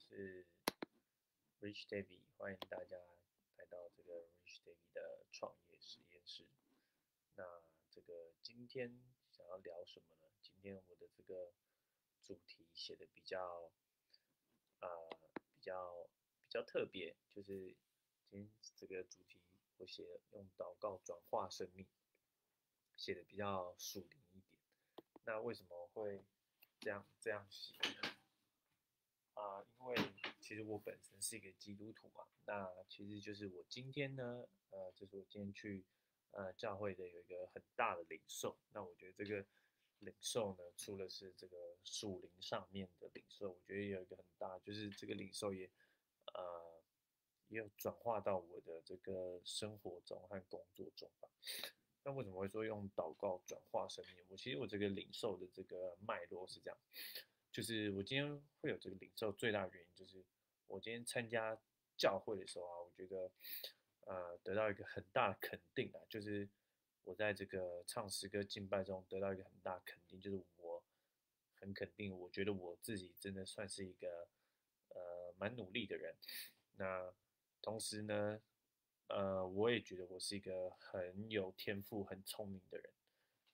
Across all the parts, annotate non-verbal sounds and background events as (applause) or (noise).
是 Rich David，欢迎大家来到这个 Rich David 的创业实验室。那这个今天想要聊什么呢？今天我的这个主题写的比较呃比较比较特别，就是今天这个主题我写的用祷告转化生命，写的比较属灵一点。那为什么会这样这样写呢？我本身是一个基督徒嘛，那其实就是我今天呢，呃，就是我今天去呃教会的有一个很大的领受，那我觉得这个领受呢，除了是这个属灵上面的领受，我觉得有一个很大，就是这个领受也呃也有转化到我的这个生活中和工作中吧。那为什么会说用祷告转化生命？我其实我这个领受的这个脉络是这样。就是我今天会有这个领受，最大的原因就是我今天参加教会的时候啊，我觉得呃得到一个很大的肯定啊，就是我在这个唱诗歌敬拜中得到一个很大肯定，就是我很肯定，我觉得我自己真的算是一个呃蛮努力的人。那同时呢，呃，我也觉得我是一个很有天赋、很聪明的人，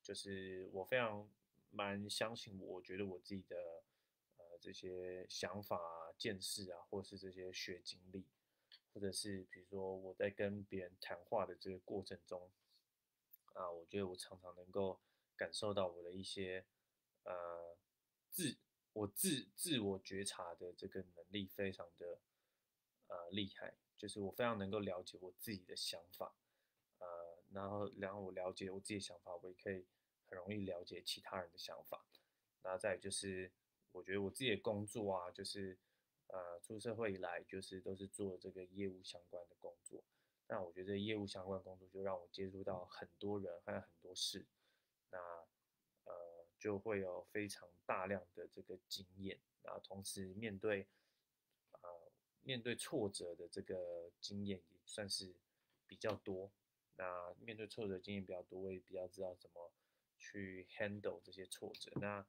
就是我非常。蛮相信我，觉得我自己的这些想法、啊见识啊，或是这些学经历，或者是比如说我在跟别人谈话的这个过程中，啊，我觉得我常常能够感受到我的一些呃自我自自我觉察的这个能力非常的呃厉害，就是我非常能够了解我自己的想法，呃，然后然后我了解我自己的想法，我也可以。很容易了解其他人的想法，那再就是，我觉得我自己的工作啊，就是呃出社会以来，就是都是做这个业务相关的工作。那我觉得业务相关工作就让我接触到很多人，还有很多事，那呃就会有非常大量的这个经验，然后同时面对呃面对挫折的这个经验也算是比较多。那面对挫折经验比较多，我也比较知道怎么。去 handle 这些挫折，那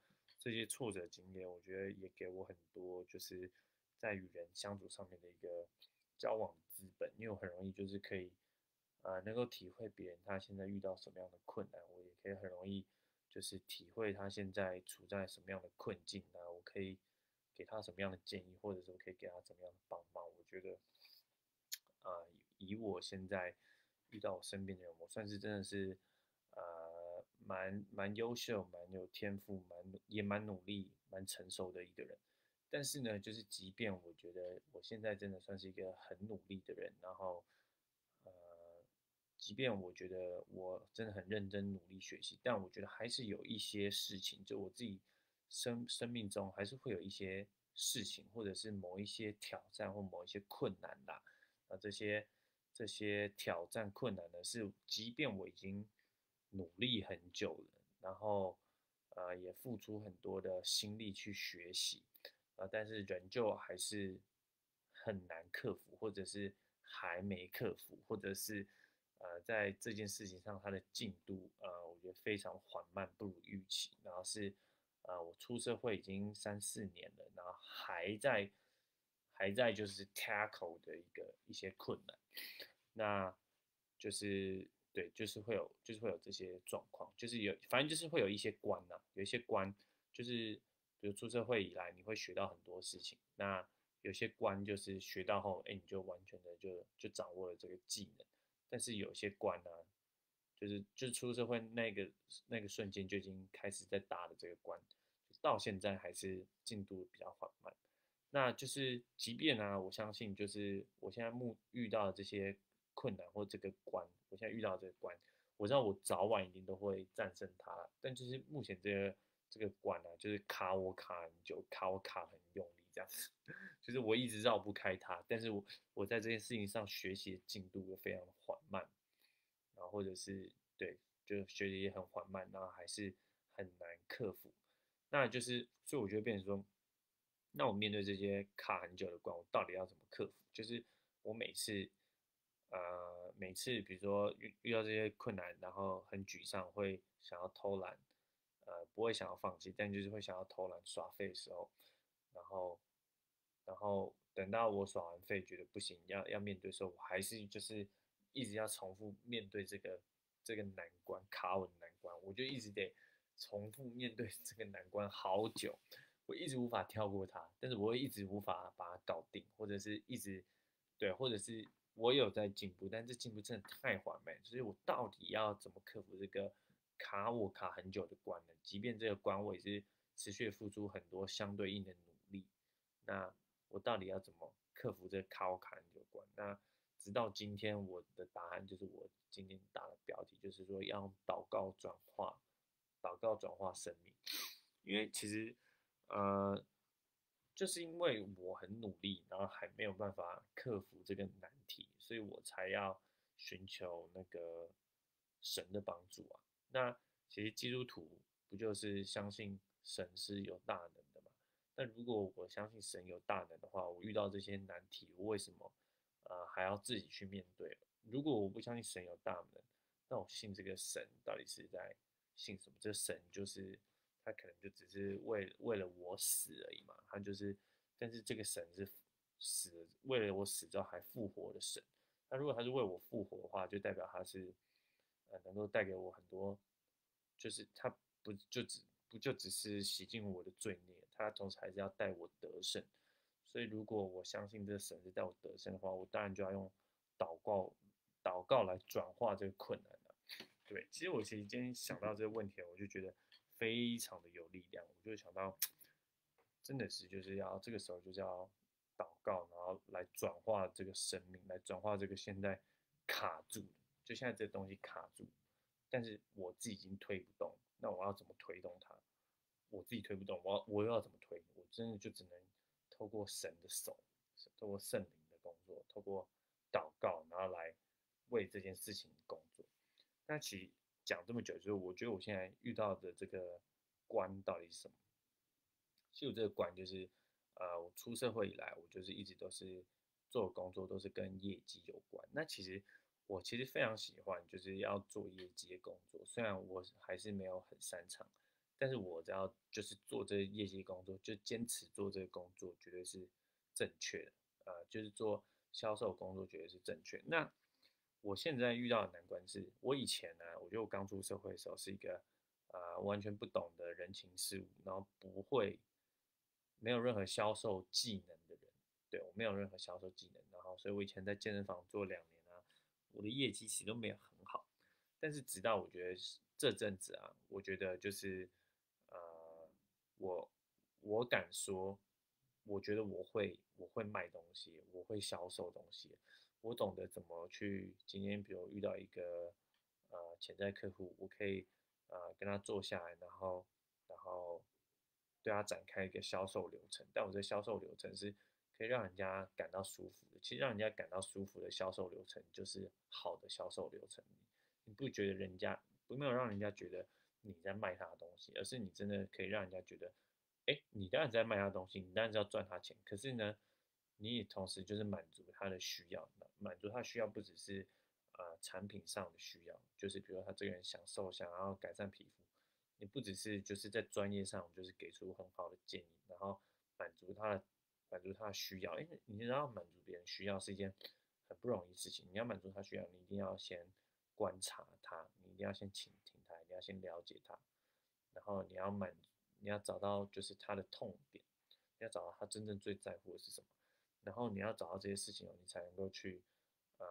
这些挫折经验，我觉得也给我很多，就是在与人相处上面的一个交往资本，因为我很容易就是可以，呃，能够体会别人他现在遇到什么样的困难，我也可以很容易就是体会他现在处在什么样的困境，那我可以给他什么样的建议，或者说可以给他怎么样的帮忙。我觉得，啊，以我现在遇到我身边的人，我算是真的是，呃。蛮蛮优秀、蛮有天赋、蛮也蛮努力、蛮成熟的一个人，但是呢，就是即便我觉得我现在真的算是一个很努力的人，然后，呃，即便我觉得我真的很认真努力学习，但我觉得还是有一些事情，就我自己生生命中还是会有一些事情，或者是某一些挑战或某一些困难啦。那这些这些挑战困难呢，是即便我已经。努力很久了，然后呃也付出很多的心力去学习，呃，但是仍旧还是很难克服，或者是还没克服，或者是呃在这件事情上它的进度呃我觉得非常缓慢，不如预期。然后是呃我出社会已经三四年了，然后还在还在就是 tackle 的一个一些困难，那就是。对，就是会有，就是会有这些状况，就是有，反正就是会有一些关呐，有一些关，就是比如出社会以来，你会学到很多事情，那有些关就是学到后，哎，你就完全的就就掌握了这个技能，但是有些关呢，就是就是出社会那个那个瞬间就已经开始在打的这个关，到现在还是进度比较缓慢，那就是即便呢，我相信就是我现在目遇到的这些。困难或这个关，我现在遇到这个关，我知道我早晚一定都会战胜它。但就是目前这个这个关呢，就是卡我卡很久，卡我卡很用力这样子，(laughs) 就是我一直绕不开它。但是我我在这件事情上学习的进度又非常缓慢，然后或者是对，就学习也很缓慢，然后还是很难克服。那就是所以我觉得变成说，那我面对这些卡很久的关，我到底要怎么克服？就是我每次。呃，每次比如说遇遇到这些困难，然后很沮丧，会想要偷懒，呃，不会想要放弃，但就是会想要偷懒耍废的时候，然后，然后等到我耍完废，觉得不行，要要面对的时候，我还是就是一直要重复面对这个这个难关，卡稳难关，我就一直得重复面对这个难关好久，我一直无法跳过它，但是我会一直无法把它搞定，或者是一直对，或者是我有在进步，但这进步真的太缓慢，所以我到底要怎么克服这个卡我卡很久的关呢？即便这个关我也是持续付出很多相对应的努力，那。我到底要怎么克服这个卡我卡很久的关？那直到今天，我的答案就是我今天打的标题，就是说要祷告转化，祷告转化生命。因为其实，呃，就是因为我很努力，然后还没有办法克服这个难题，所以我才要寻求那个神的帮助啊。那其实基督徒不就是相信神是有大能？那如果我相信神有大能的话，我遇到这些难题，我为什么呃还要自己去面对？如果我不相信神有大能，那我信这个神到底是在信什么？这神就是他可能就只是为为了我死而已嘛，他就是，但是这个神是死为了我死之后还复活的神。那如果他是为我复活的话，就代表他是呃能够带给我很多，就是他不就只不就只是洗净我的罪孽。他同时还是要带我得胜，所以如果我相信这个神是带我得胜的话，我当然就要用祷告，祷告来转化这个困难了。对，其实我其实今天想到这个问题，我就觉得非常的有力量，我就想到，真的是就是要这个时候就是要祷告，然后来转化这个生命，来转化这个现在卡住，就现在这东西卡住，但是我自己已经推不动，那我要怎么推动它？我自己推不动，我我又要怎么推？我真的就只能透过神的手，透过圣灵的工作，透过祷告，然后来为这件事情工作。那其实讲这么久，就是我觉得我现在遇到的这个关到底是什么？其实我这个关就是，呃，我出社会以来，我就是一直都是做工作都是跟业绩有关。那其实我其实非常喜欢，就是要做业绩的工作，虽然我还是没有很擅长。但是我只要就是做这业绩工作，就坚持做这个工作，绝对是正确的。呃，就是做销售工作，绝对是正确。那我现在遇到的难关是，我以前呢，我觉得我刚出社会的时候是一个呃完全不懂的人情世故，然后不会没有任何销售技能的人。对我没有任何销售技能，然后所以我以前在健身房做两年啊，我的业绩其实都没有很好。但是直到我觉得这阵子啊，我觉得就是。呃我我敢说，我觉得我会我会卖东西，我会销售东西，我懂得怎么去。今天比如遇到一个呃潜在客户，我可以呃跟他坐下来，然后然后对他展开一个销售流程。但我这销售流程是可以让人家感到舒服的。其实让人家感到舒服的销售流程就是好的销售流程。你不觉得人家不没有让人家觉得。你在卖他的东西，而是你真的可以让人家觉得，哎，你当然在卖他东西，你当然是要赚他钱。可是呢，你也同时就是满足他的需要，满足他需要不只是呃产品上的需要，就是比如说他这个人想瘦，想要改善皮肤，你不只是就是在专业上就是给出很好的建议，然后满足他的满足他的需要。因为，你知道满足别人需要是一件很不容易的事情，你要满足他需要，你一定要先观察他，你一定要先倾听他。你要先了解他，然后你要满，你要找到就是他的痛点，你要找到他真正最在乎的是什么，然后你要找到这些事情，你才能够去，呃，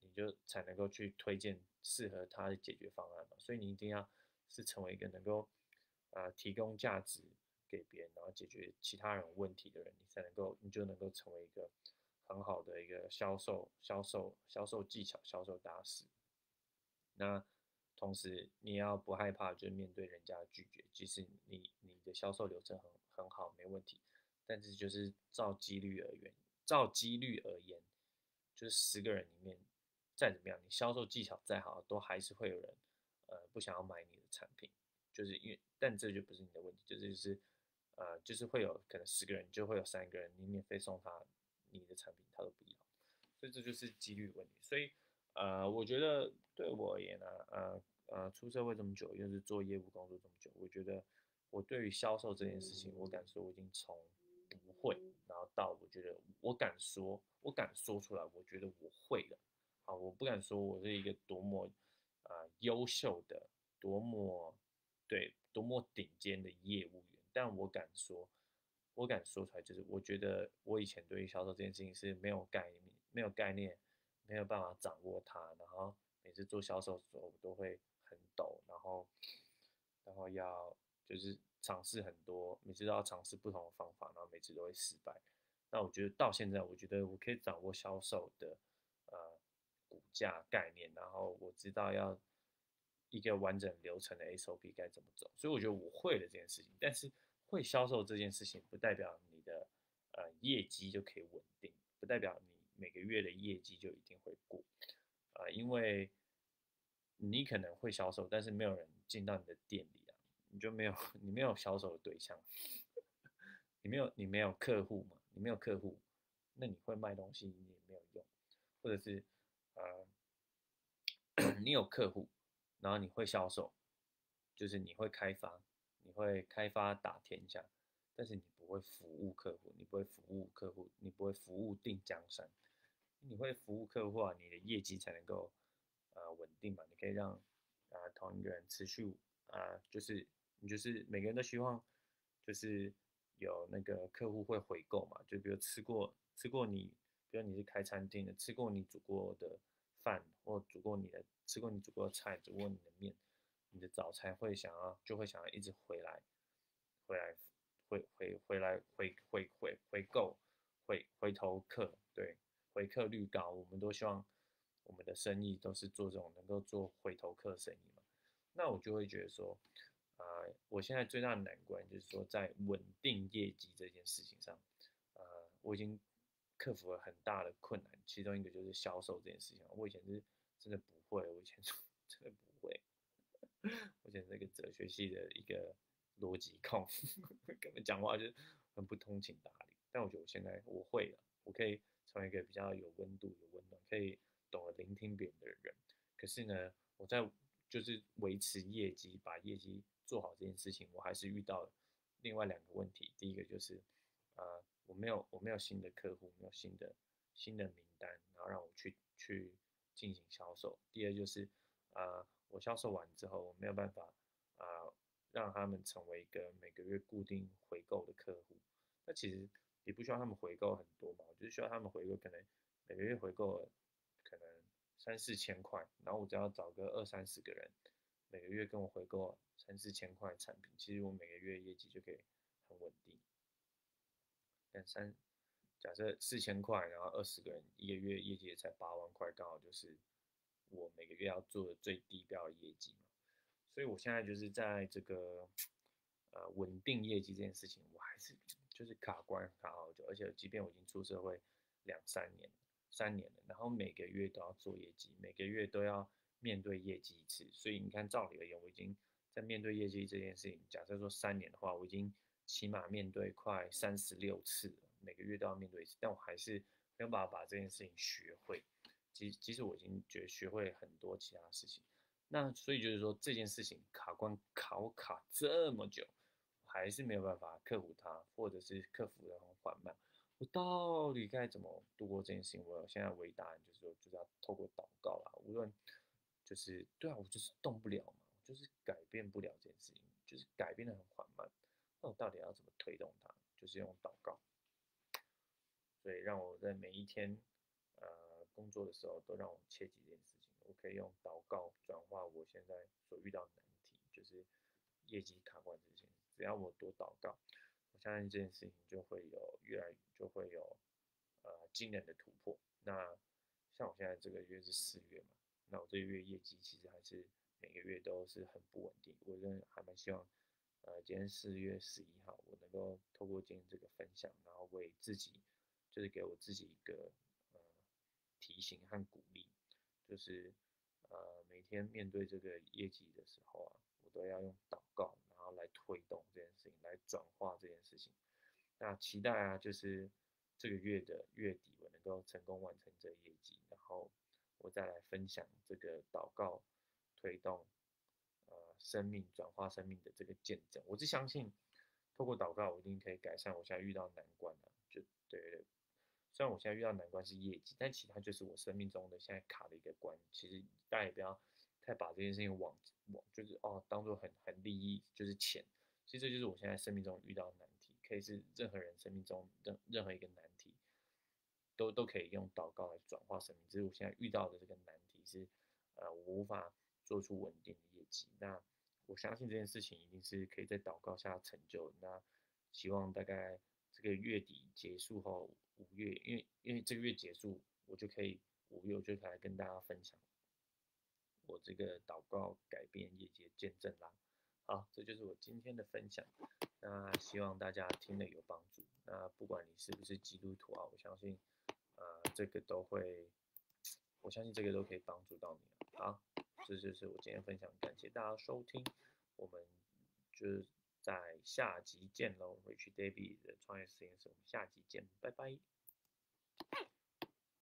你就才能够去推荐适合他的解决方案嘛。所以你一定要是成为一个能够，呃，提供价值给别人，然后解决其他人问题的人，你才能够，你就能够成为一个很好的一个销售、销售、销售技巧、销售大师。那。同时，你要不害怕，就是面对人家拒绝，即使你你的销售流程很很好，没问题，但是就是照几率而言，照几率而言，就是十个人里面，再怎么样，你销售技巧再好，都还是会有人，呃，不想要买你的产品，就是因为，但这就不是你的问题，就是是，呃，就是会有可能十个人就会有三个人，你免费送他你的产品，他都不要，所以这就是几率问题，所以。呃，我觉得对我而言呢，呃呃，出社会这么久，又是做业务工作这么久，我觉得我对于销售这件事情，我感受我已经从不会，然后到，我觉得我敢说，我敢说出来，我觉得我会了。啊，我不敢说我是一个多么啊优秀的，多么对，多么顶尖的业务员，但我敢说，我敢说出来，就是我觉得我以前对于销售这件事情是没有概念，没有概念，没有办法掌握它，然后每次做销售的时候，我都会很抖，然后，然后要就是尝试很多，每次都要尝试不同的方法，然后每次都会失败。那我觉得到现在，我觉得我可以掌握销售的呃股价概念，然后我知道要一个完整流程的 SOP 该怎么走，所以我觉得我会了这件事情。但是会销售这件事情，不代表你的呃业绩就可以稳定，不代表你每个月的业绩就一定会过啊，因为你可能会销售，但是没有人进到你的店里，你就没有 (laughs) 你没有销售的对象，(laughs) 你没有你没有客户嘛。你没有客户，那你会卖东西你也没有用，或者是呃，(coughs) 你有客户，然后你会销售，就是你会开发，你会开发打天下，但是你不会服务客户，你不会服务客户，你不会服务定江山，你会服务客户啊，你的业绩才能够呃稳定嘛，你可以让啊同一个人持续啊，就是你就是每个人都希望就是。有那个客户会回购嘛？就比如吃过吃过你，比如你是开餐厅的，吃过你煮过的饭，或煮过你的吃过你煮过的菜，煮过你的面，你的早餐会想要就会想要一直回来，回来回回回来回回回回购回回头客，对回客率高，我们都希望我们的生意都是做这种能够做回头客生意嘛？那我就会觉得说。啊，我现在最大的难关就是说，在稳定业绩这件事情上，呃，我已经克服了很大的困难。其中一个就是销售这件事情，我以前是真的不会，我以前 (laughs) 真的不会。我以前是一个哲学系的一个逻辑控，根本讲话就很不通情达理。但我觉得我现在我会了，我可以成为一个比较有温度、有温暖，可以懂得聆听别人的人。可是呢，我在就是维持业绩，把业绩。做好这件事情，我还是遇到另外两个问题。第一个就是，呃，我没有我没有新的客户，没有新的新的名单，然后让我去去进行销售。第二就是，呃，我销售完之后，我没有办法啊让他们成为一个每个月固定回购的客户。那其实也不需要他们回购很多嘛，我就是需要他们回购可能每个月回购可能三四千块，然后我只要找个二三十个人。每个月跟我回购三四千块产品，其实我每个月业绩就可以很稳定。但三假设四千块，然后二十个人，一个月业绩也才八万块，刚好就是我每个月要做的最低标的业绩嘛。所以我现在就是在这个呃稳定业绩这件事情，我还是就是卡关卡好久，而且即便我已经出社会两三年，三年了，然后每个月都要做业绩，每个月都要。面对业绩一次，所以你看，照理而言，我已经在面对业绩这件事情。假设说三年的话，我已经起码面对快三十六次了，每个月都要面对一次，但我还是没有办法把这件事情学会。即即使我已经觉得学会很多其他事情，那所以就是说这件事情卡关卡我卡这么久，还是没有办法克服它，或者是克服的很缓慢。我到底该怎么度过这件事情？我现在唯一答案就是说，就是要透过祷告啦，无论。就是对啊，我就是动不了嘛，就是改变不了这件事情，就是改变的很缓慢。那我到底要怎么推动它？就是用祷告。所以让我在每一天呃工作的时候，都让我切记这件事情。我可以用祷告转化我现在所遇到的难题，就是业绩卡关这件事。只要我多祷告，我相信这件事情就会有越来就会有呃惊人的突破。那像我现在这个月是四月嘛。那我这个月业绩其实还是每个月都是很不稳定，我认还蛮希望，呃，今天四月十一号，我能够透过今天这个分享，然后为自己，就是给我自己一个呃提醒和鼓励，就是呃每天面对这个业绩的时候啊，我都要用祷告，然后来推动这件事情，来转化这件事情。那期待啊，就是这个月的月底我能够成功完成这业绩，然后。我再来分享这个祷告推动呃生命转化生命的这个见证。我是相信，透过祷告，我一定可以改善我现在遇到难关的。就对对虽然我现在遇到难关是业绩，但其他就是我生命中的现在卡的一个关。其实大家也不要太把这件事情往往就是哦当做很很利益，就是钱。其实这就是我现在生命中遇到的难题，可以是任何人生命中任任何一个难题，都都可以用祷告来转化生命。只是我现在遇到的这个难题是，呃，我无法做出稳定的业绩。那我相信这件事情一定是可以在祷告下成就。那希望大概这个月底结束后。五月，因为因为这个月结束，我就可以五月我就来跟大家分享我这个祷告改变业绩的见证啦。好，这就是我今天的分享。那希望大家听了有帮助。那不管你是不是基督徒啊，我相信呃这个都会，我相信这个都可以帮助到你。好，这就是我今天分享，感谢大家收听，我们就是在下集见喽。Rich David 的创业实验室，我们下集见，拜拜。